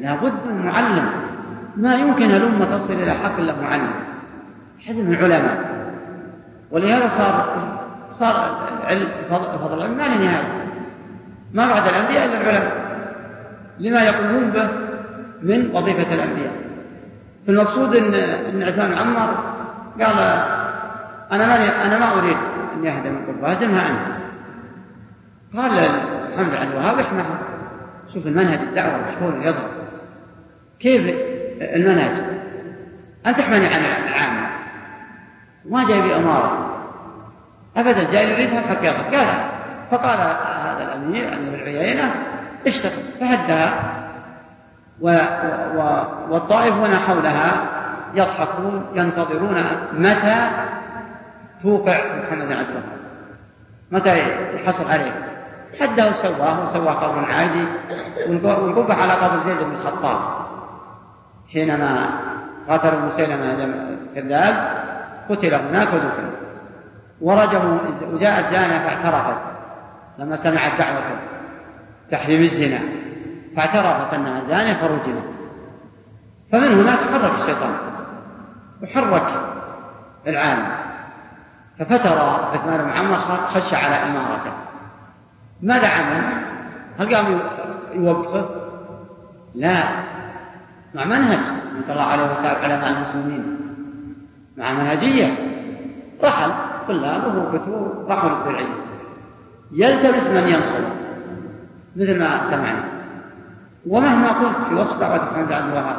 لابد من معلم. ما يمكن الأمة تصل إلى حق إلا معلم. من العلماء. ولهذا صار صار العلم فضل العلم. ما له نهاية ما بعد الأنبياء إلا العلماء. لما يقومون به من وظيفة الأنبياء. فالمقصود أن أن عثمان عمر قال أنا ما أنا ما أريد أن أهدم من قربها هدمها أنت. قال محمد عبد الوهاب احمها. شوف المنهج الدعوة مشهور يظهر كيف المنهج؟ أنت تحملني عن العامة. ما جاي بأمارة أبدا جاي يريدها الحق يظهر قال فقال هذا الأمير أمير العيينة اشتغل. فهدها. و... و... والطائفون حولها يضحكون ينتظرون متى توقع محمد عدوه متى يحصل عليه. حده وسواه وسوى قبر عادي ونقبح على قبر زيد بن الخطاب. حينما قاتلوا مسيلمة الكذاب قتل هناك ودفن. ورجموا وجاءت زانة فاعترفت. لما سمعت دعوته تحريم الزنا فاعترفت أنها زانية فرجمت. فمن هنا تحرك الشيطان. وحرك العالم. ففتر عثمان بن عمر خش على إمارته. ماذا عمل؟ هل قام يوقفه؟ لا. مع منهج. صلى الله عليه وسلم علماء المسلمين. مع منهجية. رحل. طلابه وكتبه راحوا للدرعيه يلتمس من ينصره مثل ما سمعنا. ومهما قلت في وصف دعوة محمد عبد الوهاب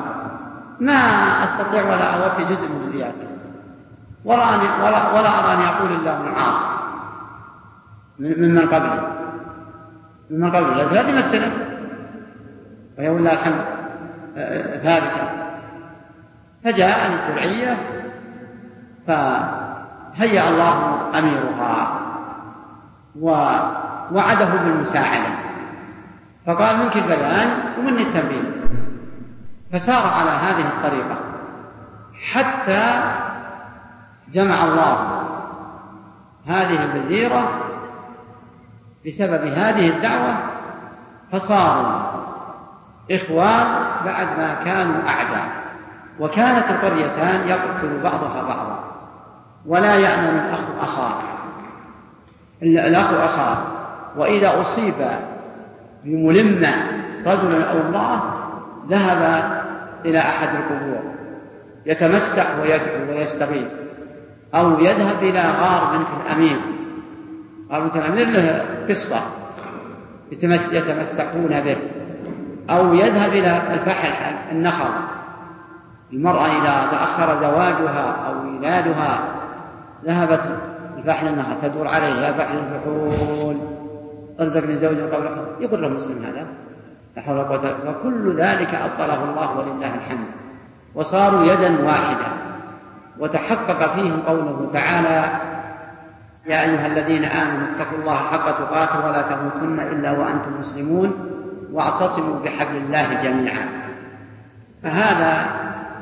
ما أستطيع ولا أوفي جزء من جزئياته. ولا ولا, ولا أرى أن يقول إلا من عار. ممن قبله. ممن قبله هذه مسألة. وهي ولله الحمد ثابتة. فجاء عن الدرعية فهيأ الله أميرها ووعده بالمساعدة. فقال منك البيان ومني التنبيه. فسار على هذه الطريقة حتى جمع الله هذه الجزيرة بسبب هذه الدعوة فصاروا إخوان بعد ما كانوا أعداء. وكانت القريتان يقتل بعضها بعضا ولا يأمن الأخ أخاه الأخ أخاه. وإذا أصيب بملمة رجل أو امرأة ذهب إلى أحد القبور يتمسح ويدعو ويستغيث أو يذهب إلى غار بنت الأمير. بنت الأمير له قصة يتمسحون به أو يذهب إلى الفحل النخل المرأة إذا تأخر زواجها أو ميلادها ذهبت الفحل النخل تدور عليه يا فحل الفحول ارزقني زوجا قبل يقول له مسلم هذا لا حول ولا قوة فكل ذلك أبطله الله ولله الحمد. وصاروا يدا واحدة وتحقق فيهم قوله تعالى يا أيها الذين آمنوا اتقوا الله حق تقاته ولا تموتن إلا وأنتم مسلمون واعتصموا بحبل الله جميعا. فهذا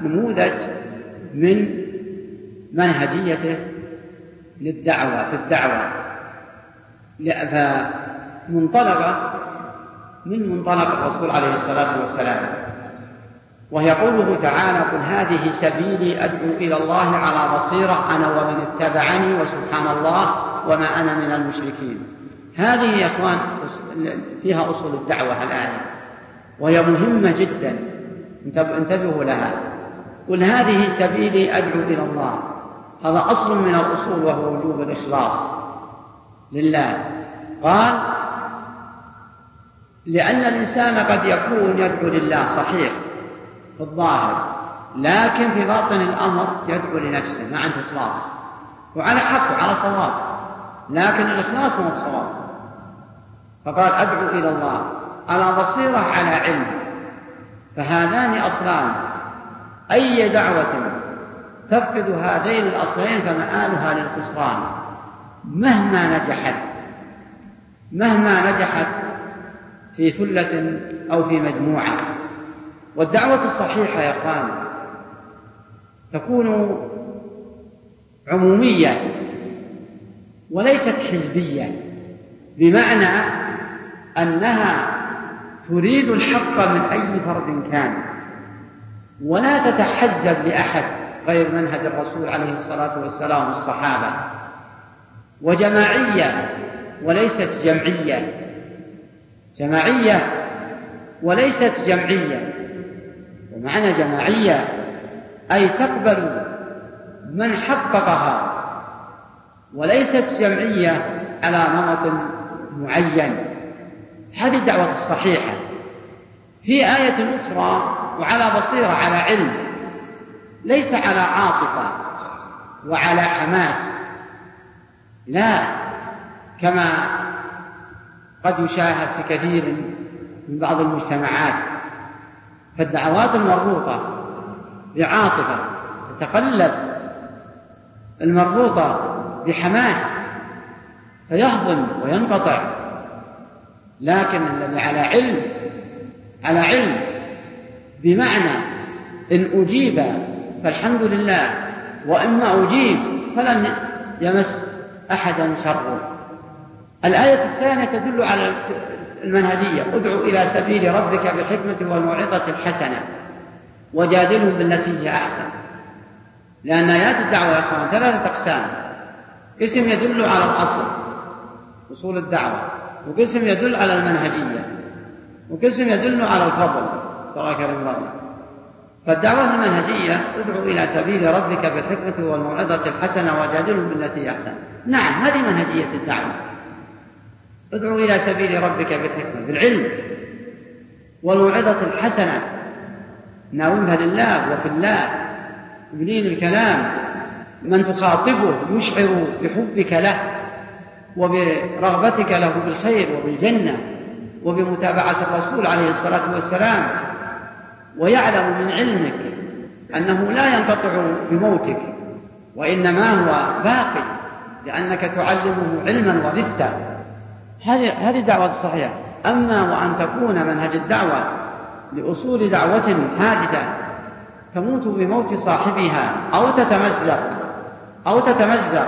نموذج من منهجيته للدعوة في الدعوة. فمنطلقة من منطلق الرسول عليه الصلاة والسلام. وهي قوله تعالى قل هذه سبيلي أدعو إلى الله على بصيرة أنا ومن اتبعني وسبحان الله وما أنا من المشركين. هذه يا إخوان فيها أصول الدعوة الآن وهي مهمة جدا. انتبهوا لها. قل هذه سبيلي أدعو إلى الله. هذا أصل من الأصول وهو وجوب الإخلاص لله. قال لأن الإنسان قد يكون يدعو لله صحيح. في الظاهر. لكن في باطن الأمر يدعو لنفسه ما عنده إخلاص وعلى حق وعلى صواب. لكن الإخلاص هو الصواب فقال أدعو إلى الله. على بصيرة على علم. فهذان أصلان. أي دعوة تفقد هذين الأصلين فمآلها للخسران. مهما نجحت. مهما نجحت في ثلة أو في مجموعة. والدعوة الصحيحة يا إخوان تكون عمومية وليست حزبية بمعنى أنها تريد الحق من أي فرد كان ولا تتحزب لأحد غير منهج الرسول عليه الصلاة والسلام والصحابة. وجماعية وليست جمعية جماعية وليست جمعية. ومعنى جماعية أي تقبل من حققها وليست جمعية على نمط معين. هذه الدعوة الصحيحة. في آية أخرى وعلى بصيرة على علم ليس على عاطفة وعلى حماس. لا كما قد يشاهد في كثير من بعض المجتمعات. فالدعوات المربوطة بعاطفة تتقلب المربوطة بحماس سيهضم وينقطع. لكن الذي على علم على علم بمعنى إن أجيب فالحمد لله وإما أجيب فلن يمس أحدا شره الآية الثانية تدل على المنهجية. ادعو إلى سبيل ربك بالحكمة والموعظة الحسنة. وجادلهم بالتي هي أحسن. لأن آيات الدعوة يا إخوان ثلاثة أقسام. قسم يدل على الأصل أصول الدعوة. وقسم يدل على المنهجية. وقسم يدل على الفضل. صلى الله فالدعوة المنهجية ادعو إلى سبيل ربك بالحكمة والموعظة الحسنة وجادلهم بالتي هي أحسن. نعم هذه منهجية الدعوة. ادعو إلى سبيل ربك بالحكمة بالعلم والموعظة الحسنة. ناومها لله وفي الله. يبنين الكلام. من تخاطبه يشعر بحبك له وبرغبتك له بالخير وبالجنة وبمتابعة الرسول عليه الصلاة والسلام. ويعلم من علمك أنه لا ينقطع بموتك وإنما هو باقي لأنك تعلمه علما ورفتا هذه هذه الدعوة الصحيحة. أما وأن تكون منهج الدعوة لأصول دعوة حادثة تموت بموت صاحبها أو تتمزق أو تتمزق.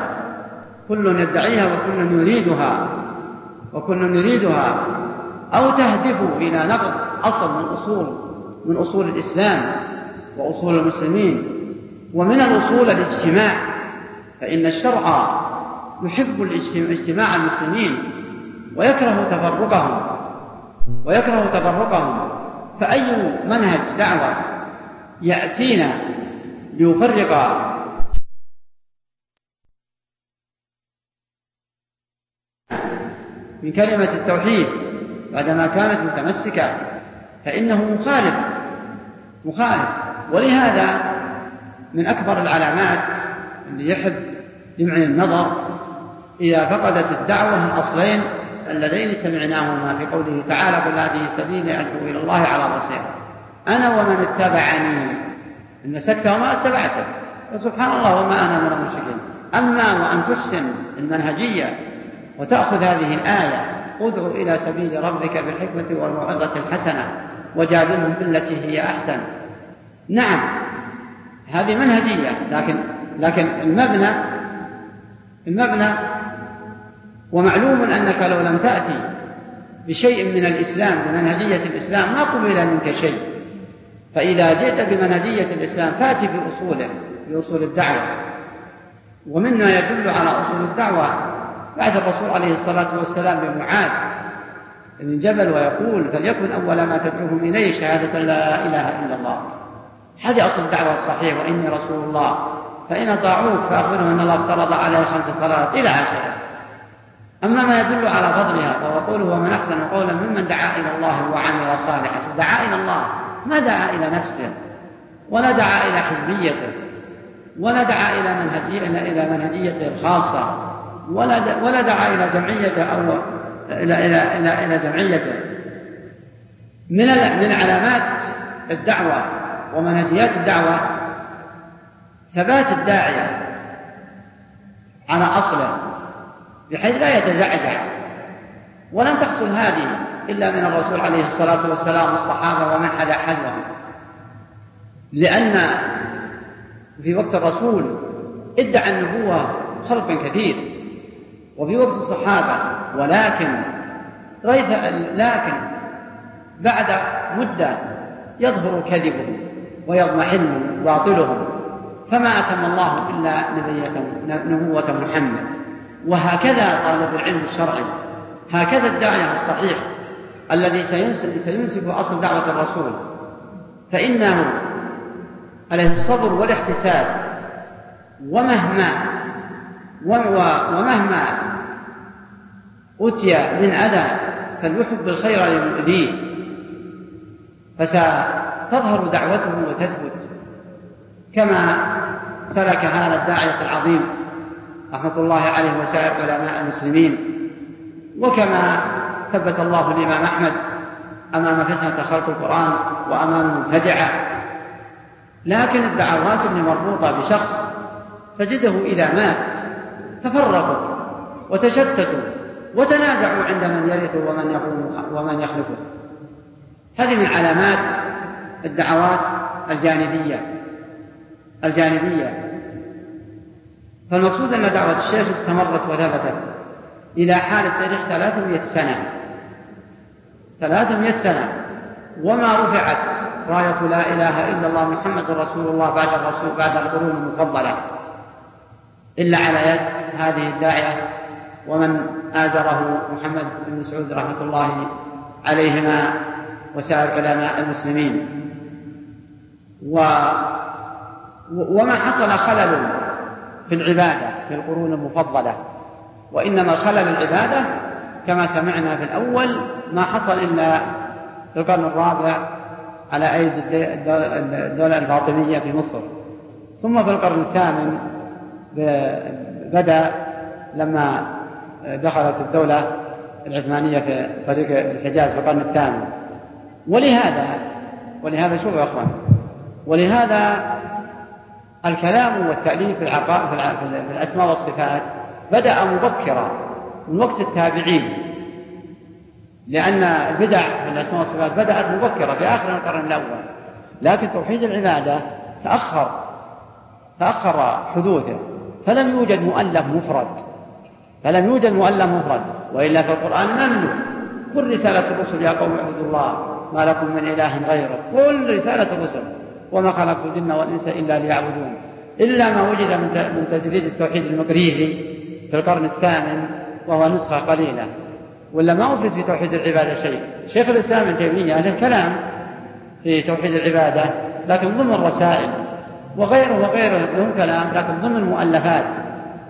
كل يدعيها وكل يريدها وكل يريدها. أو تهدف إلى نقض أصل من أصول من أصول الإسلام وأصول المسلمين. ومن الأصول الاجتماع فإن الشرع يحب اجتماع المسلمين. ويكره تفرقهم ويكره تفرقهم. فأي منهج دعوة يأتينا ليفرق؟ من كلمة التوحيد بعدما كانت متمسكة فإنه مخالف مخالف. ولهذا من أكبر العلامات اللي يحب يمعن النظر إذا فقدت الدعوة الأصلين اللذين سمعناهما في قوله تعالى قل هذه سبيلي أدعو إلى الله على بصيرة. أنا ومن اتبعني. إن مسكت وما اتبعته فسبحان الله وما أنا من المشركين. أما وأن تحسن المنهجية وتأخذ هذه الآية ادع إلى سبيل ربك بالحكمة والموعظة الحسنة وجادلهم بالتي هي أحسن. نعم هذه منهجية لكن لكن المبنى المبنى ومعلوم أنك لو لم تأتي بشيء من الإسلام بمنهجية الإسلام ما قبل منك شيء. فإذا جئت بمنهجية الإسلام فأتي بأصوله بأصول الدعوة. ومما يدل على أصول الدعوة. بعد الرسول عليه الصلاة والسلام بمعاذ بن جبل ويقول فليكن أول ما تدعوهم إليه شهادة لا إله إلا الله. هذه أصل الدعوة الصحيح وإني رسول الله. فإن أطاعوك فأخبرهم أن الله افترض عليه خمس صلوات إلى آخره. أما ما يدل على فضلها فهو قوله ومن أحسن قولا ممن دعا إلى الله وعمل صالحا. دعا إلى الله ما دعا إلى نفسه ولا دعا إلى حزبيته ولا دعا إلى منهجية إلى منهجيته الخاصة ولا ولا دعا إلى جمعيته أو إلى إلى إلى إلى جمعيته. من من علامات الدعوة ومنهجيات الدعوة ثبات الداعية على أصله. بحيث لا يتزعزع ولم تحصل هذه إلا من الرسول عليه الصلاة والسلام والصحابة ومن حدا حذوهم لأن في وقت الرسول ادعى النبوة خلق كثير. وفي وقت الصحابة ولكن ريث لكن بعد مدة يظهر كذبهم ويضمحل باطلهم فما أتم الله إلا نبوة محمد. وهكذا طالب العلم الشرعي هكذا الداعية الصحيح الذي سينسف أصل دعوة الرسول. فإنه عليه الصبر والاحتساب ومهما ومهما أتي من أذى فليحب الخير للمؤذيه فستظهر دعوته وتثبت كما سلك هذا الداعية العظيم. رحمة الله عليه وسائر علماء المسلمين. وكما ثبت الله الإمام أحمد أمام فتنة خلق القرآن وأمام المبتدعة. لكن الدعوات اللي مربوطة بشخص تجده إذا مات تفرقوا وتشتتوا وتنازعوا عند من يرثه ومن يقوم ومن يخلفه. هذه من علامات الدعوات الجانبية. الجانبية. فالمقصود أن دعوة الشيخ استمرت وثبتت إلى حال التاريخ 300 سنة. 300 سنة. وما رفعت راية لا إله إلا الله محمد رسول الله بعد الرسول بعد القرون المفضلة. إلا على يد هذه الداعية ومن آزره محمد بن مسعود رحمة الله عليهما وسائر علماء المسلمين. و وما حصل خلل في العبادة في القرون المفضلة. وإنما خلل العبادة كما سمعنا في الأول ما حصل إلا في القرن الرابع على أيدي الدولة الفاطمية في مصر. ثم في القرن الثامن بدأ لما دخلت الدولة العثمانية في طريق الحجاز في القرن الثامن. ولهذا ولهذا شوفوا يا أخوان ولهذا الكلام والتأليف في العقائد في الأسماء والصفات بدأ مبكرا من وقت التابعين لأن البدع في الأسماء والصفات بدأت مبكرة في آخر القرن الأول. لكن توحيد العبادة تأخر تأخر حدوثه. فلم يوجد مؤلف مفرد فلم يوجد مؤلف مفرد وإلا في القرآن مملو كل رسالة الرسل يا قوم اعبدوا الله ما لكم من إله غيره. كل رسالة الرسل. وما خلقت الجن والإنس إلا ليعبدون. إلا ما وجد من تجريد التوحيد المقريزي في القرن الثامن وهو نسخة قليلة. ولا ما أفرد في توحيد العبادة شيء. شيخ الإسلام ابن تيمية له كلام في توحيد العبادة لكن ضمن الرسائل. وغيره وغيره لهم كلام لكن ضمن المؤلفات.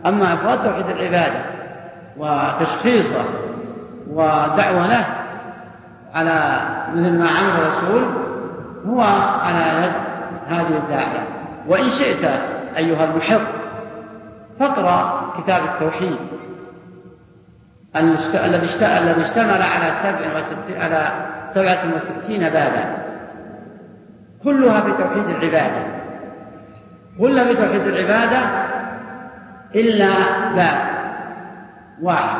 أما إفراد توحيد العبادة وتشخيصه ودعوة له على مثل ما عمل الرسول هو على يد هذه الداعية. وإن شئت أيها المحق فاقرأ كتاب التوحيد. الذي الذي اشتمل على سبع على سبعة وستين بابا. كلها في توحيد العبادة. كلها في توحيد العبادة إلا باب واحد.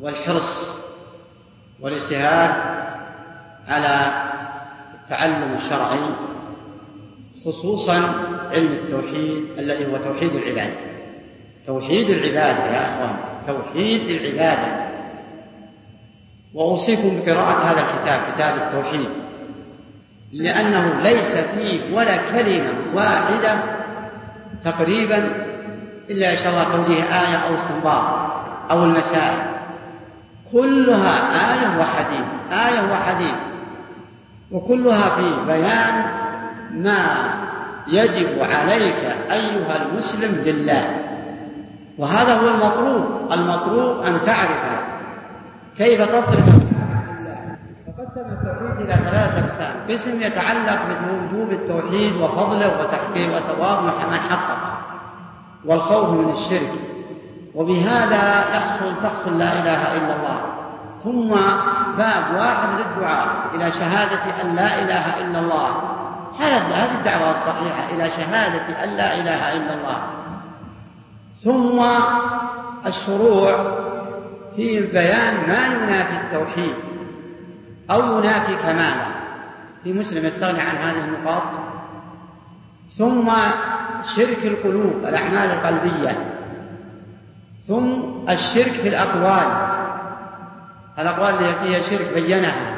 والحرص والاجتهاد على التعلم الشرعي. خصوصا علم التوحيد الذي هو توحيد العبادة. توحيد العبادة يا إخوان توحيد العبادة. وأوصيكم بقراءة هذا الكتاب كتاب التوحيد لأنه ليس فيه ولا كلمة واحدة تقريبا إلا إن شاء الله توجيه آية أو استنباط أو المسائل. كلها آية وحديث آية وحديث. وكلها في بيان ما يجب عليك أيها المسلم لله. وهذا هو المطلوب. المطلوب أن تعرف كيف تصرف فقسم التوحيد إلى ثلاثة أقسام. قسم يتعلق بوجوب التوحيد وفضله وتحقيق وثواب من حقق. والخوف من الشرك. وبهذا يحصل تحصل لا إله إلا الله. ثم باب واحد للدعاء إلى شهادة أن لا إله إلا الله. هذه الدعوة الصحيحة إلى شهادة أن لا إله إلا الله. ثم الشروع في بيان ما ينافي التوحيد أو ينافي كماله. في مسلم يستغني عن هذه النقاط. ثم شرك القلوب الأعمال القلبية. ثم الشرك في الأقوال. الأقوال التي هي شرك بينها.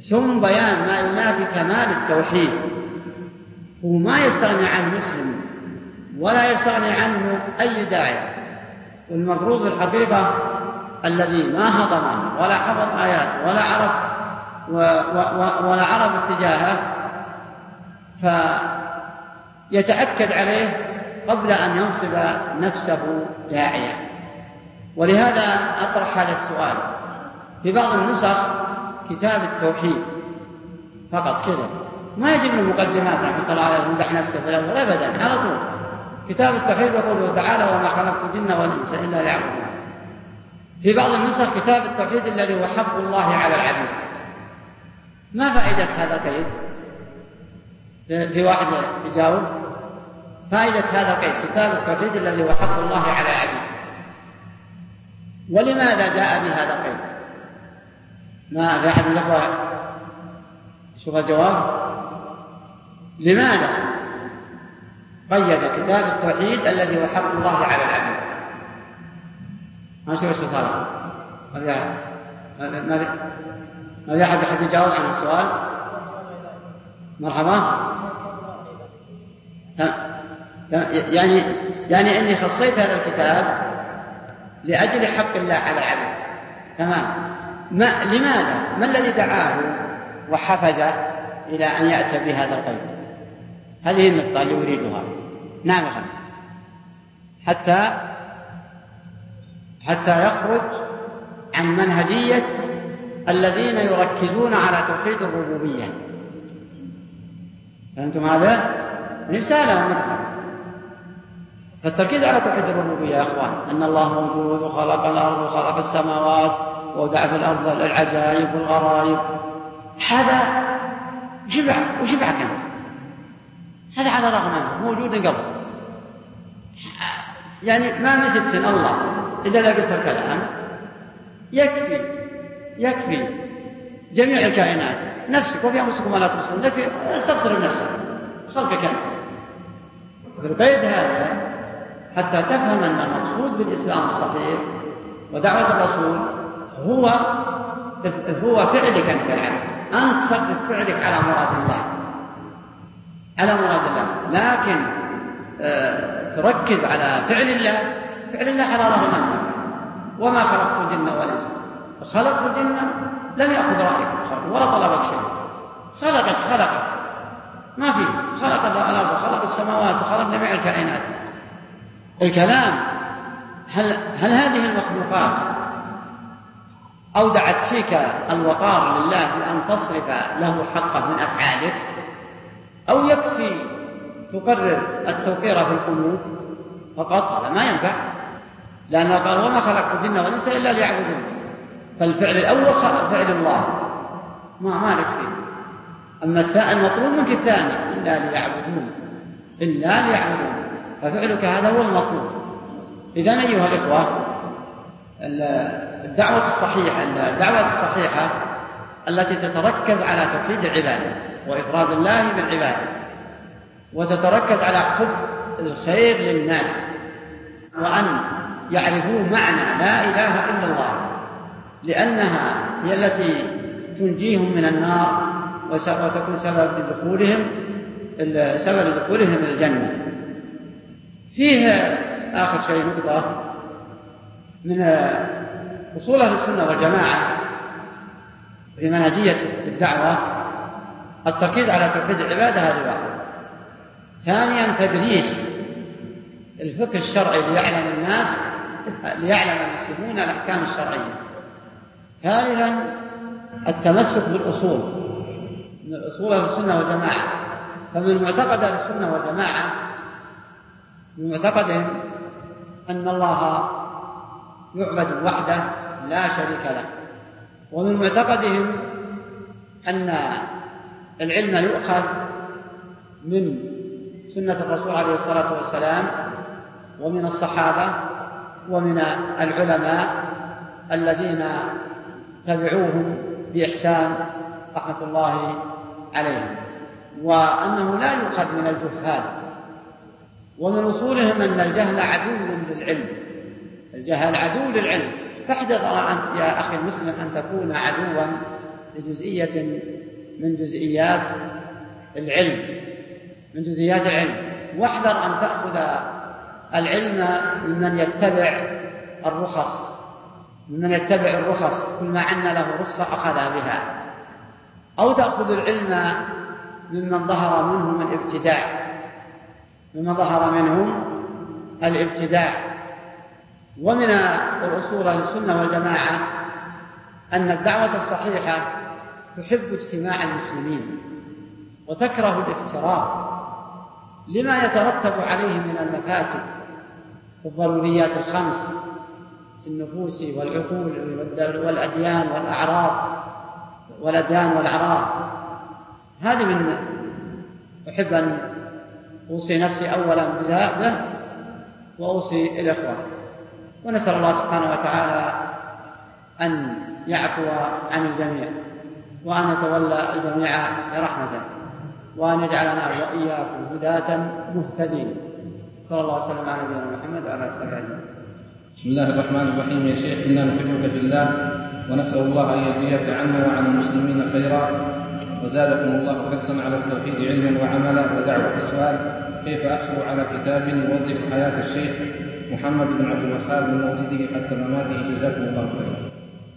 ثم بيان ما ينافي كمال التوحيد. هو ما يستغني عن مسلم ولا يستغني عنه أي داعية المفروض في الحقيقة الذي ما هضمه ولا حفظ آيات ولا عرف و و ولا عرف اتجاهه فيتأكد عليه قبل أن ينصب نفسه داعيا. ولهذا أطرح هذا السؤال. في بعض النسخ كتاب التوحيد. فقط كذا. ما يجب من المقدمات رحمة الله عليه يمدح نفسه في الأول أبدا على طول. كتاب التوحيد يقول تعالى وما خلقت الجن والإنس إلا ليعبدون. في بعض النسخ كتاب التوحيد الذي هو حق الله على العبيد. ما فائدة هذا القيد؟ في واحد يجاوب. فائدة هذا القيد كتاب التوحيد الذي هو حق الله على العبيد. ولماذا جاء بهذا القيد؟ ما في أحد من الأخوة يشوف الجواب؟ لماذا قيد كتاب التوحيد الذي هو حق الله على العبيد؟ ما شو السؤال؟ ما في ما في ما في أحد يحب يجاوب عن السؤال؟ مرحبا يعني يعني إني خصيت هذا الكتاب لأجل حق الله على العبد تمام ما لماذا؟ ما الذي دعاه وحفز إلى أن يأتي بهذا القيد؟ هذه النقطة اللي أريدها. نعم حتى حتى يخرج عن منهجية الذين يركزون على توحيد الربوبية. فهمتم هذا؟ رسالة ونقطة فالتركيز على توحيد الربوبية يا إخوان أن الله موجود وخلق الأرض وخلق السماوات وودع في الأرض العجائب والغرائب. هذا جبع وجبعك أنت هذا على رغم موجود قبل. يعني ما مثلت الله إذا لقيت الكلام. يكفي يكفي جميع الكائنات. نفسك وفي أنفسكم ما لا تبصرون. يكفي استبصر بنفسك خلقك أنت. في القيد هذا حتى تفهم أن المقصود بالإسلام الصحيح ودعوة الرسول هو هو فعلك أنت العبد. أنت صرف فعلك على مراد الله. على مراد الله. لكن آه تركز على فعل الله. فعل الله على رغبتك وما خلقت الجن والإنس. خلقت الجن؟ لم رأيك الخلق ولا طلبك شيء. خلقك خلقك ما في. خلق الأرض وخلق السماوات وخلق جميع الكائنات. الكلام هل هل هذه المخلوقات أودعت فيك الوقار لله بأن تصرف له حقه من أفعالك أو يكفي تقرر التوقير في القلوب فقط هذا ما ينفع. لأن قال وما خلقت الجن والإنس إلا ليعبدون. فالفعل الأول فعل الله. ما مالك فيه. أما المطلوب منك الثاني إلا ليعبدون. إلا ليعبدون. ففعلك هذا هو المطلوب. إذا أيها الإخوة الدعوة الصحيحة الدعوة الصحيحة التي تتركز على توحيد العبادة وإفراد الله بالعبادة وتتركز على حب الخير للناس وأن يعرفوا معنى لا إله إلا الله لأنها هي التي تنجيهم من النار وتكون سبب لدخولهم سبب لدخولهم الجنة. فيه آخر شيء نقطة من أصول أهل السنة والجماعة في منهجية الدعوة التركيز على توحيد العبادة هذه واحدة. ثانيا تدريس الفقه الشرعي ليعلم الناس ليعلم المسلمون الأحكام الشرعية. ثالثا التمسك بالأصول من الأصول أهل السنة والجماعة. فمن معتقد أهل السنة والجماعة من معتقدهم أن الله يعبد وحده لا شريك له. ومن معتقدهم أن العلم يؤخذ من سنة الرسول عليه الصلاة والسلام ومن الصحابة ومن العلماء الذين تبعوهم بإحسان رحمة الله عليهم. وأنه لا يؤخذ من الجهال. ومن أصولهم أن الجهل عدو للعلم. الجهل عدو للعلم. فاحذر يا أخي المسلم أن تكون عدوا لجزئية من جزئيات العلم من جزئيات العلم. واحذر أن تأخذ العلم ممن يتبع الرخص ممن يتبع الرخص كل ما عن له رخصة أخذ بها. أو تأخذ العلم ممن ظهر منهم الابتداع ممن ظهر منهم الابتداع. ومن الأصول السنة والجماعة أن الدعوة الصحيحة تحب اجتماع المسلمين وتكره الافتراق لما يترتب عليه من المفاسد في الضروريات الخمس في النفوس والعقول والأديان والأعراض والأديان والأعراض. هذه من أحب أن أوصي نفسي أولا بذا وأوصي الإخوة ونسأل الله سبحانه وتعالى أن يعفو عن الجميع وأن يتولى الجميع برحمته وأن يجعلنا وإياكم هداة مهتدين. صلى الله وسلم على نبينا محمد وعلى آله وصحبه بسم الله الرحمن الرحيم. يا شيخ إنا نحبك في الله ونسأل الله أن يجزيك عنا وعن المسلمين خيرا. وزادكم الله حرصا على التوحيد علما وعملا. ودعوة السؤال كيف أخلو على كتاب يوضح حياة الشيخ محمد بن عبد الوهاب من مولده حتى مماته جزاكم الله خيرا.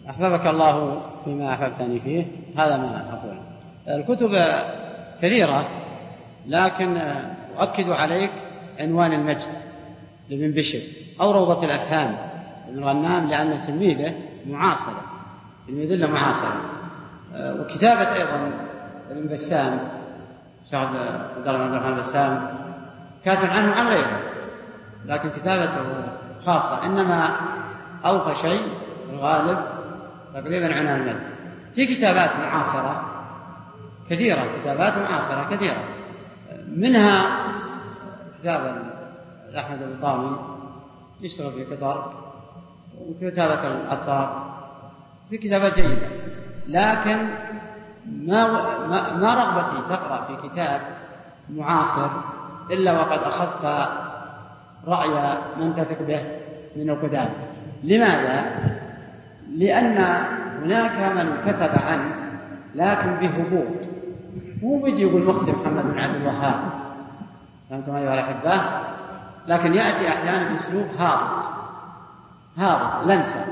أحببك الله فيما أحببتني فيه. هذا ما أقول. الكتب كثيرة لكن أؤكد عليك عنوان المجد لابن بشر أو روضة الأفهام. ابن غنام لأن تلميذه معاصرة. تلميذ له معاصرة. وكتابة أيضا ابن بسام شيخ عبد الله بن الرحمن بسام كاتب عنه عن غيره. لكن كتابته خاصة إنما أوفى شيء الغالب تقريبا عنوان المجد في كتابات معاصرة كثيرة كتابات معاصرة كثيرة. منها كتاب أحمد الطامي يشتغل في قطر وكتابة العطار في كتابات جيدة. لكن ما ما رغبتي تقرأ في كتاب معاصر إلا وقد أخذت رأي من تثق به من القدامى. لماذا؟ لأن هناك من كتب عنه لكن بهبوط. مو بيجي يقول مختي محمد بن عبد الوهاب. فهمتم أيها الأحبة؟ لكن يأتي أحيانا بأسلوب هابط. هابط لمسة.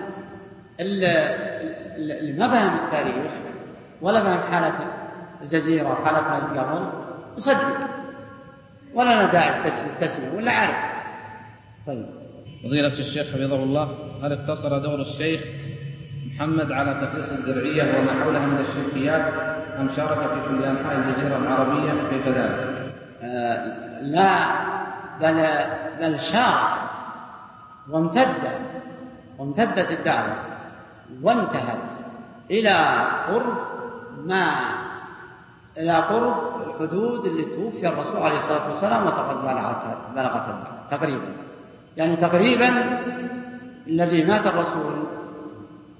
اللي ما فهم التاريخ ولا فهم حالة الجزيرة وحالة الناس قبل يصدق. ولا لنا داعي في التسمية ولا عارف. طيب فضيلة الشيخ حفظه الله هل اقتصر دور الشيخ محمد على تخليص الدرعية وما حولها من الشركيات أم شارك في كل أنحاء الجزيرة العربية كيف ذلك؟ آه لا بل بل شارك وامتد وامتدت الدعوة وانتهت إلى قرب ما إلى قرب الحدود اللي توفي الرسول عليه الصلاة والسلام وقد بلغت بلغت الدعوة تقريبا يعني تقريبا الذي مات الرسول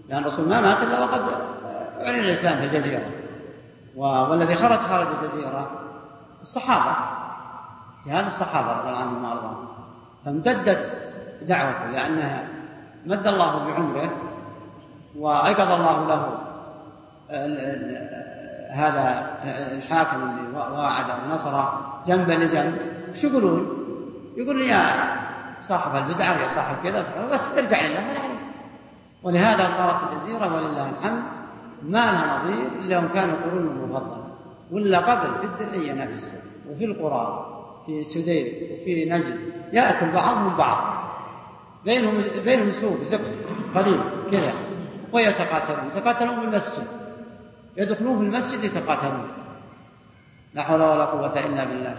لأن الرسول ما مات إلا وقد أعلن الإسلام في الجزيرة. والذي خرج خارج الجزيرة الصحابة جهاد الصحابة رضي الله عنهم وأرضاهم. فامتدت دعوته لأنها مد الله بعمره وأيقظ الله له هذا الحاكم اللي واعد ونصره جنبا لجنب. وش يقولون؟ يقولون يا صاحب البدعة ويا صاحب كذا صاحب بس ارجع لله ولا ولهذا صارت الجزيرة ولله الحمد ما لها نظير إلا يوم كانوا القرون المفضلة ولا قبل في الدرعية نفسها وفي القرى في سدير وفي نجد يأكل بعضهم بعض. بينهم بينهم سوق زق قليل كذا. ويتقاتلون يتقاتلون في المسجد. يدخلون في المسجد يتقاتلون. لا حول ولا قوة إلا بالله.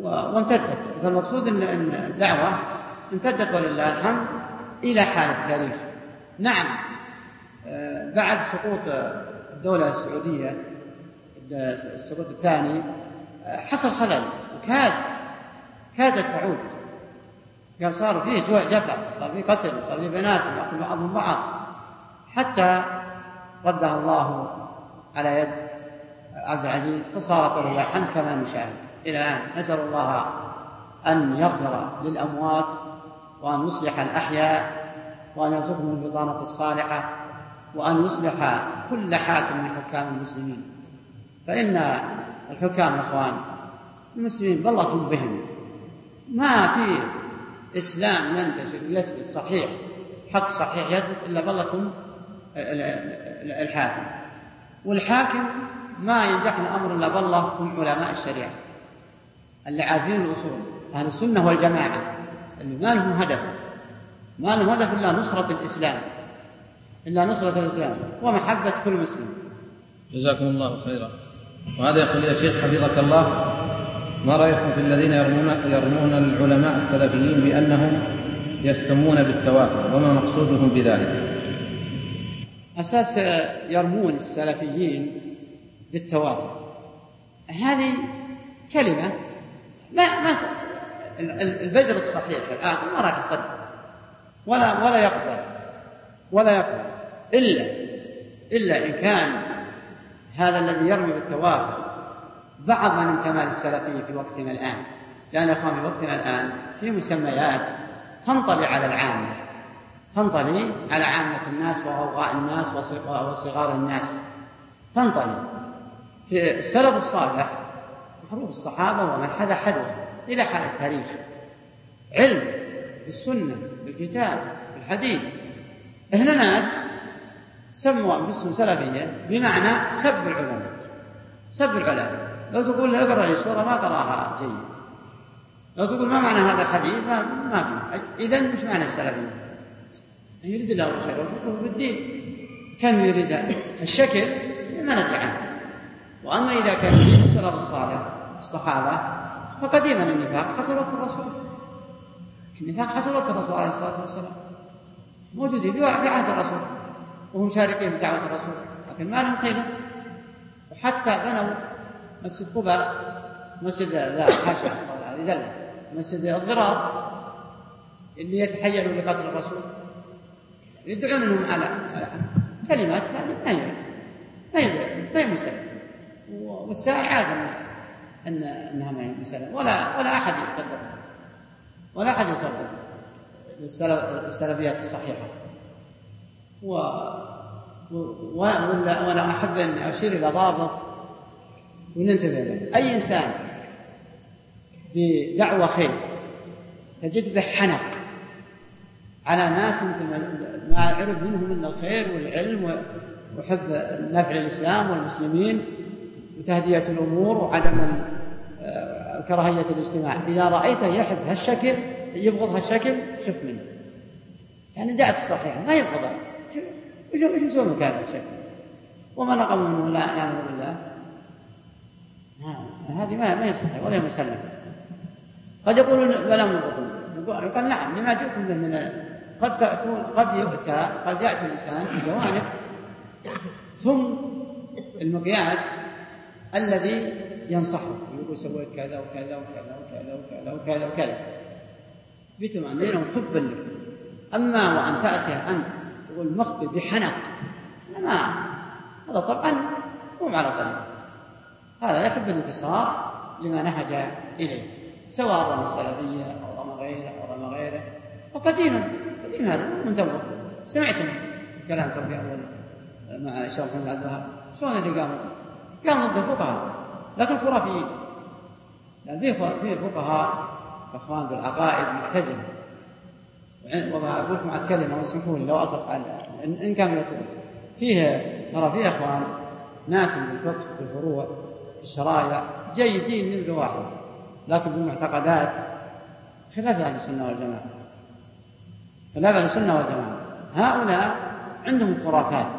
وامتدت. فالمقصود ان الدعوة امتدت ولله الحمد إلى حال التاريخ. نعم بعد سقوط الدولة السعودية السقوط الثاني حصل خلل وكاد كادت تعود. قال صار فيه جوع جفا صار فيه قتل صار فيه بنات يأكل بعضهم بعض. حتى ردها الله على يد عبد العزيز فصارت ولله الحمد كما نشاهد. إلى الآن نسأل الله أن يغفر للأموات وأن يصلح الأحياء وأن يرزقهم البطانة الصالحة وأن يصلح كل حاكم من حكام المسلمين. فإن الحكام يا إخوان المسلمين بالله بهم. ما في إسلام ينتشر ويثبت صحيح حق صحيح يثبت إلا بالله الحاكم. والحاكم ما ينجح الأمر إلا بالله ثم علماء الشريعة. اللي عارفين الأصول أهل السنة والجماعة اللي ما لهم هدف ما لهم هدف إلا نصرة الإسلام إلا نصرة الإسلام ومحبة كل مسلم. جزاكم الله خيرا. وهذا يقول يا شيخ حفظك الله ما رأيكم في الذين يرمون يرمون العلماء السلفيين بأنهم يهتمون بالتواتر؟ وما مقصودهم بذلك؟ أساس يرمون السلفيين بالتواتر. هذه كلمة ما ما البذر الصحيح الآن ما راح يصدق. ولا ولا يقبل. ولا يقبل. إلا إلا إن كان هذا الذي يرمي بالتوافق بعض من انتمى للسلفية في وقتنا الآن. لأن إخوان في وقتنا الآن في مسميات تنطلي على العامة. تنطلي على عامة الناس وغوغاء الناس وصغار الناس. تنطلي. في السلف الصالح معروف الصحابة ومن حذا حذوه إلى حال التاريخ. علم بالسنة بالكتاب بالحديث. هنا ناس سموا أنفسهم سلفية بمعنى سب العلماء سب العلماء لو تقول له اقرأ لي سورة ما قرأها جيد. لو تقول ما معنى هذا الحديث؟ ما ما في. إذا مش معنى السلفية. يريد الله الخير والفقه في الدين. كان يريد الشكل؟ ما ندري عنه وأما إذا كان يريد السلف الصالح الصحابة فقديما النفاق حصل وقت الرسول. النفاق حصل وقت الرسول عليه الصلاة والسلام. موجودين في عهد الرسول وهم شاركين في دعوة الرسول لكن ما لهم قيمة. وحتى بنوا مسجد قباء مسجد لا حاشا مسجد الضرار اللي يتحيلوا لقتل الرسول. يدعون انهم على كلمات هذه ما هي ما هي ما هي مسألة. والسائل عارف ما هي مسألة. ولا ولا أحد يصدق. ولا أحد يصدق. السلفيات الصحيحة. و ولا, ولا أحب أن أشير إلى ضابط وننتبه له. أي إنسان بدعوة خير تجد به حنق على ناس ما عرف منهم من الخير والعلم وحب نفع الإسلام والمسلمين وتهدية الأمور وعدم آه، كراهية الاجتماع. إذا رأيته يحب هالشكل يبغض هالشكل خف منه. يعني دعت الصحيحة ما يبغضها وش يسوي لك هذا الشكل؟ وما نقم منه لا نعم بالله. هذه ما ما يصح ولا مسلم قد يقولون بلا منظر قال نعم لما جئتم به من قد تأتوا قد يؤتى قد يأتي الإنسان بجوانب. ثم المقياس الذي ينصحه. يقول سويت كذا وكذا وكذا وكذا وكذا وكذا وكذا. بطمأنينة وحبا لك. أما وأن تأتي أنت تقول مخطئ بحنق ما هذا طبعا مو على طريق. هذا يحب الانتصار لما نهج إليه سواء رمى السلفية أو رمى غيره أو رمى غيره. وقديما قديم هذا منتظر سمعتم كلام توفيق أول مع الشيخ محمد الوهاب. شلون اللي قاموا؟ قاموا ضد الفقهاء لكن خرافيين لأن في في فقهاء إخوان بالعقائد معتزلة. وبقول لكم عاد كلمة واسمحوا لي لو أطلق على ان كان يطول فيه ترى في إخوان ناس بالفقه بالفروع الشرائع جيدين نمره واحد لكن بالمعتقدات. خلاف أهل السنة والجماعة. خلاف أهل السنة والجماعة. هؤلاء عندهم خرافات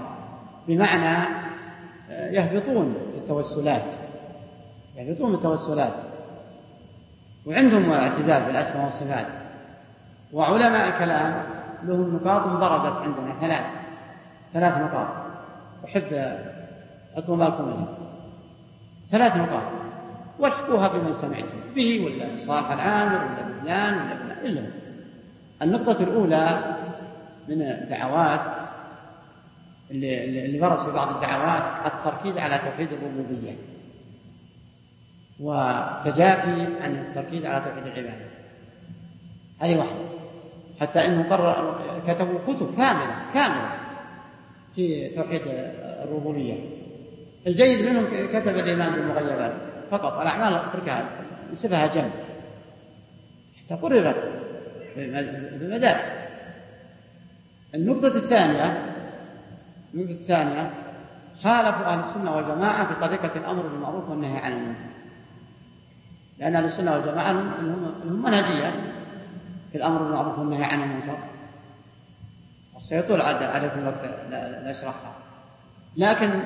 بمعنى آه، يهبطون. التوسلات. يهبطون في التوسلات. وعندهم اعتزال بالأسماء والصفات. وعلماء الكلام لهم نقاط برزت عندنا ثلاث ثلاث نقاط. أحب أطلب بالكم ثلاث نقاط. والحقوها بمن سمعتم به ولا صالح العامر ولا فلان ولا فلان إلا النقطة الأولى من الدعوات اللي برز في بعض الدعوات التركيز على توحيد الربوبية. وتجافي عن التركيز على توحيد العبادة. هذه واحدة. حتى إنه قرر كتبوا كتب كاملة كاملة في توحيد الربوبية. الجيد منهم كتب الإيمان بالمغيبات فقط. الأعمال اتركها نسبها جنب. حتى قررت بمدارس. النقطة الثانية النقطة الثانية خالفوا أهل السنة والجماعة في طريقة الأمر بالمعروف والنهي عن المنكر. لأن أهل السنة والجماعة لهم منهجية في الأمر بالمعروف والنهي عن المنكر. سيطول عليكم الوقت لأشرحها لكن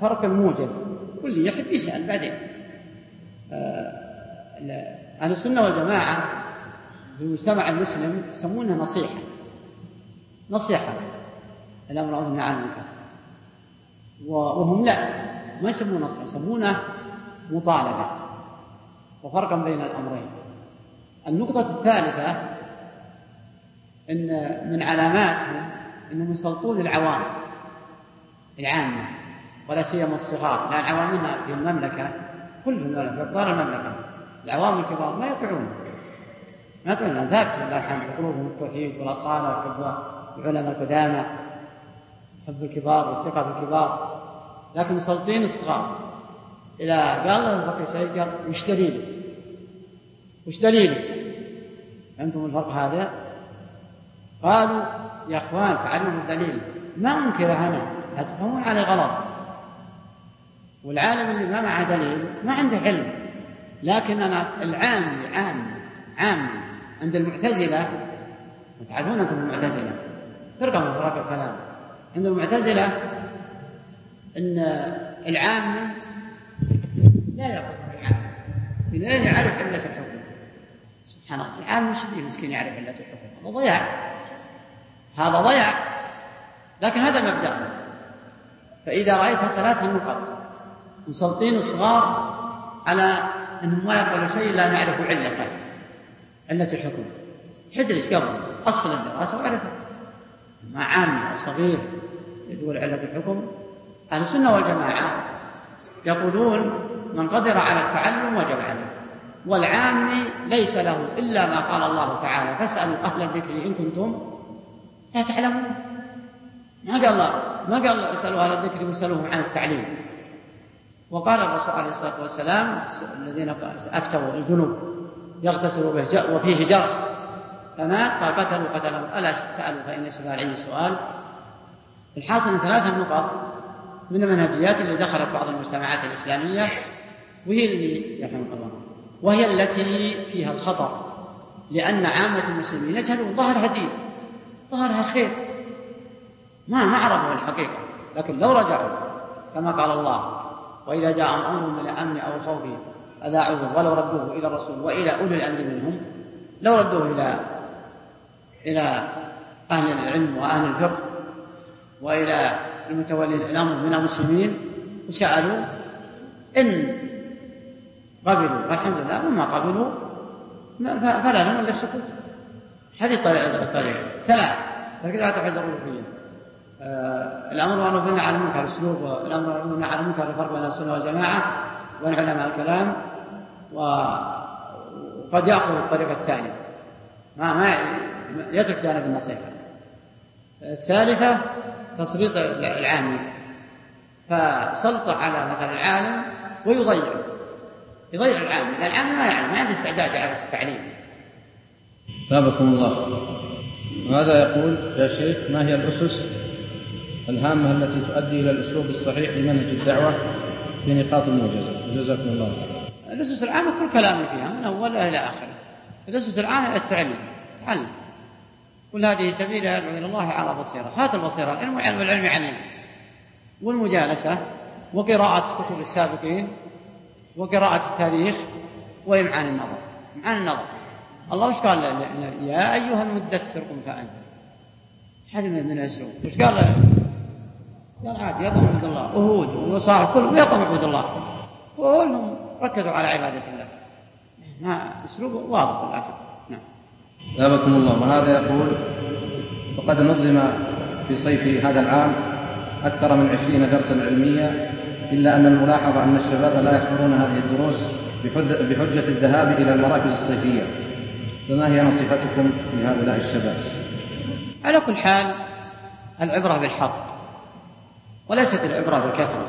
فرق موجز. واللي يحب يسأل بعدين. آه، أهل السنة والجماعة في المجتمع المسلم يسمونها نصيحة. نصيحة. الأمر عن المنكر. وهم لا. ما يسمونه نصيحة يسمونه مطالبة. وفرقا بين الأمرين. النقطة الثالثة أن من علاماتهم أنهم يسلطون العوام العامة ولا سيما الصغار. لأن عوامنا في المملكة كل في إقطار المملكة. العوام الكبار ما يطيعون ما يطيعون ثابت لله الحمد. قلوبهم التوحيد والأصالة وحب العلماء القدامى. حب الكبار والثقة بالكبار. لكن مسلطين الصغار. إذا قال له الفقير شيء قال وش دليلك؟ وش دليلك؟ فهمتم الفرق هذا؟ قالوا يا إخوان تعلموا الدليل. ما انكر أنا تفهمون علي غلط. والعالم اللي ما معه دليل ما عنده علم. لكن أنا العام عام عام عند المعتزلة تعرفون أنتم المعتزلة؟ فرقه من فرق الكلام عند المعتزلة إن العام لا ياخذ العام من اين يعرف عله الحكم. سبحان الله. العام مش مسكين يعرف عله الحكم. هذا ضياع. هذا ضياع. لكن هذا مبدأ. فإذا رأيت ثلاث النقط مسلطين الصغار على أنهم ما يقبلوا شيء لا نعرف علته علة الحكم. حدرس قبل؟ أصل الدراسة واعرفها مع عام أو صغير. تقول علة الحكم؟ أهل السنة والجماعة يقولون من قدر على التعلم وجب عليه. والعام ليس له إلا ما قال الله تعالى فاسألوا أهل الذكر إن كنتم لا تعلمون. ما قال الله؟ ما قال الله اسألوا أهل الذكر واسألوهم عن التعليم. وقال الرسول عليه الصلاة والسلام الذين أفتوا الجنوب يغتسل به وفيه جرح. فمات؟ قال قتلوا قتلهم. ألا سألوا فإن شفاء العي سؤال؟ الحاصل ثلاث نقط من المنهجيات اللي دخلت بعض المجتمعات الإسلامية وهي اللي يرحمك الله وهي التي فيها الخطر لأن عامة المسلمين يجهلون. ظهرها دين ظهرها خير. ما ما عرفوا الحقيقة لكن لو رجعوا كما قال الله وإذا جاء أمر من الأمن أو الخوف أذاعوه ولو ردوه إلى الرسول وإلى أولي الأمر منهم لو ردوه إلى إلى أهل العلم وأهل الفقه وإلى المتولين الأمر من المسلمين وسألوا إن قبلوا فالحمد لله وما قبلوا فلا لهم إلا السكوت. هذه الطريقة ثلاث. تركيز توحيد الربوبية آه الأمر بالمعروف والنهي عن المنكر أسلوب الأمر بالمعروف والنهي عن المنكر الفرق بين السنة والجماعة وبين علماء الكلام وقد يأخذ الطريقة الثانية. ما ما يترك جانب النصيحة. الثالثة تسليط العامي فسلطة على مثلا العالم ويضيعه يضيع العامي لأن العامي ما يعلم ما عنده استعداد يعرف التعليم. ثابكم الله. وهذا يقول يا شيخ؟ ما هي الأسس الهامة التي تؤدي إلى الأسلوب الصحيح لمنهج الدعوة في نقاط الموجزة جزاكم الله الأسس العامة كل كلام فيها من أولها إلى آخره. الأسس العامة التعليم. تعلم. كل هذه سبيل يدعو إلى الله على بصيرة. هات البصيرة. العلم والعلم يعلم والمجالسة وقراءة كتب السابقين وقراءة التاريخ وإمعان النظر. إمعان النظر. الله وش قال يا أيها المدثر قم فأنت هذه من الأسلوب وش قال قال عادي يطمع عبد الله. وهود وصار كلهم يطمع عبد الله. كلهم ركزوا على عبادة الله. ما أسلوب واضح لكن نعم ثابكم الله. وهذا يقول وقد نظم في صيف هذا العام أكثر من عشرين درسا علميا إلا أن الملاحظة أن الشباب لا يحضرون هذه الدروس بحجة الذهاب إلى المراكز الصيفية. فما هي نصيحتكم لهؤلاء الشباب؟ على كل حال العبرة بالحظ وليست العبرة بالكثرة.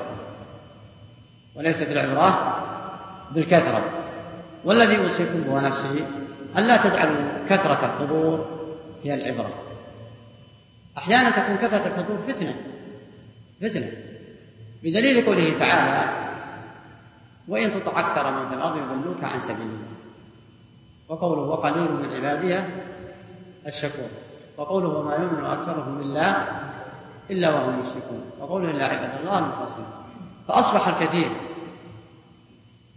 وليست العبرة بالكثرة. والذي أوصيكم به نفسي ألا تجعلوا كثرة الحضور هي العبرة. أحيانا تكون كثرة الحضور فتنة فتنة بدليل قوله تعالى وإن تطع أكثر من في الأرض يضلوك عن سبيل الله. وقوله وقليل من عبادي الشكور. وقوله وما يؤمن أكثرهم بالله إلا وهم مشركون. وقوله إلا عباد الله المخلصين. فأصبح الكثير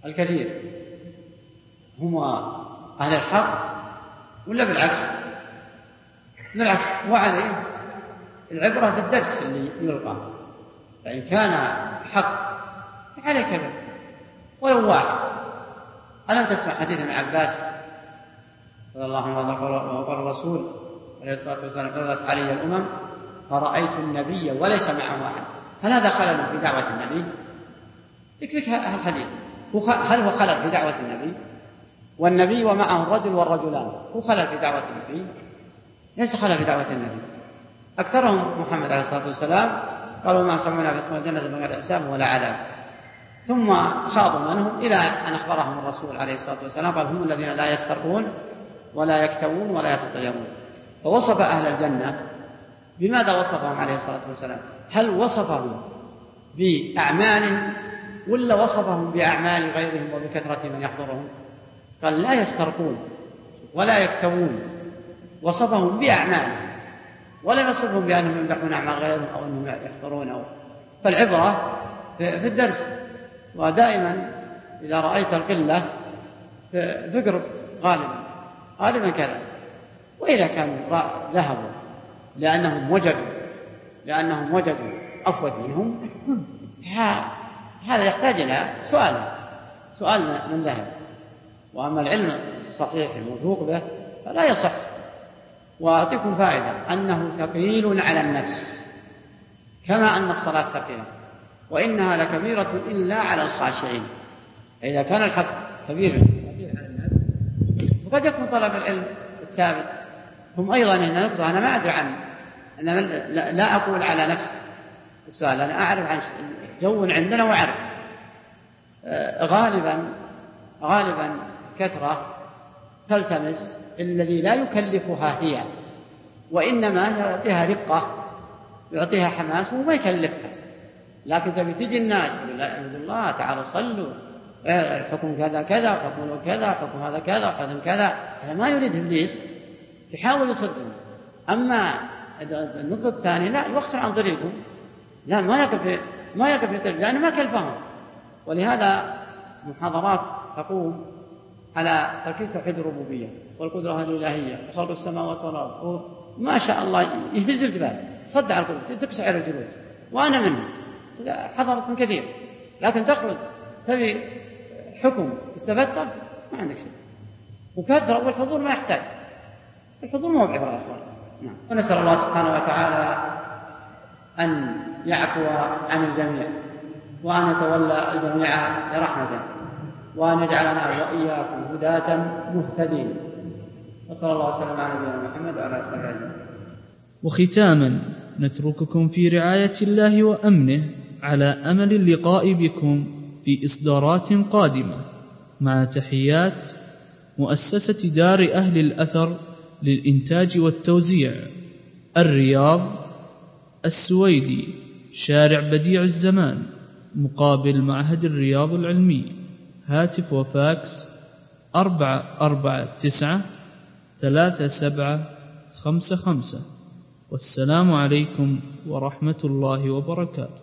الكثير هم أهل الحق ولا بالعكس؟ بالعكس وعليه العبرة بالدرس اللي يلقى فإن كان حق فعليك به. ولو واحد. ألم تسمع حديث ابن عباس رضي الله عنه وقال الرسول عليه الصلاة والسلام عرضت علي الأمم فرأيت النبي وليس معه أحد. هل هذا خلل في دعوة النبي؟ يكفيك الحديث. هل هو خلل في دعوة النبي؟ والنبي ومعه الرجل والرجلان. هو خلل في دعوة النبي؟ ليس خلل في دعوة النبي. أكثرهم محمد عليه الصلاة والسلام قالوا ما سمعنا في اسم الجنة من غير حساب ولا عذاب ثم خاضوا منهم إلى أن أخبرهم الرسول عليه الصلاة والسلام. قال هم الذين لا يسترقون ولا يكتوون ولا يتطيرون. فوصف أهل الجنة بماذا وصفهم عليه الصلاة والسلام؟ هل وصفهم بأعمالهم ولا وصفهم بأعمال غيرهم وبكثرة من يحضرهم؟ قال لا يسترقون ولا يكتوون وصفهم بأعمالهم ولم يصفهم بأنهم يمدحون أعمال غيرهم أو أنهم يحضرون أو فالعبرة في الدرس. ودائما إذا رأيت القلة فاقرب غالبا. غالبا كذا. وإذا كانوا ذهبوا لأنهم وجدوا. لأنهم وجدوا. أفود منهم. هذا يحتاج إلى سؤال. سؤال من ذهب. وأما العلم الصحيح الموثوق به فلا يصح. وأعطيكم فائدة أنه ثقيل على النفس كما أن الصلاة ثقيلة وإنها لكبيرة إلا على الخاشعين. إذا كان الحق كبير كبير على الناس وقد يكون طلب العلم الثابت. ثم أيضا هنا نقطة أنا ما أدري عن أنا لا أقول على نفس السؤال أنا أعرف عن جو عندنا وأعرف. آه، غالبا غالبا كثرة تلتمس الذي لا يكلفها هي وإنما يعطيها رقة يعطيها حماس وما يكلفها. لكن تبي تجي الناس يقول الله تعالوا صلوا آه، الحكم كذا كذا حكم كذا حكم هذا كذا حكم كذا. هذا ما يريد إبليس يحاول يصدهم. أما النقطة الثانية لا يوخر عن طريقهم. لا ما يقف ما يقف لأنه ما كلفهم. ولهذا محاضرات تقوم على تركيز توحيد الربوبية والقدرة الإلهية وخلق السماوات والارض ما شاء الله يهز الجبال. صدع القلوب تقشعر الجلود وأنا منهم. حضرة كثير. لكن تخرج. تبي حكم استفدته؟ ما عندك شيء. وكثرة والحضور ما يحتاج. الحضور مو بعبرة يا أخوان. نعم. ونسأل الله سبحانه وتعالى أن يعفو عن الجميع. وأن يتولى الجميع برحمته. وأن يجعلنا وإياكم هداة مهتدين. وصلى الله وسلم على نبينا محمد وعلى آله وصحبه وختاما نترككم في رعاية الله وأمنه على أمل اللقاء بكم في إصدارات قادمة. مع تحيات مؤسسة دار أهل الأثر للإنتاج والتوزيع الرياض السويدي شارع بديع الزمان مقابل معهد الرياض العلمي. هاتف وفاكس أربعة أربعة تسعة ثلاثة سبعة خمسة خمسة. والسلام عليكم ورحمة الله وبركاته.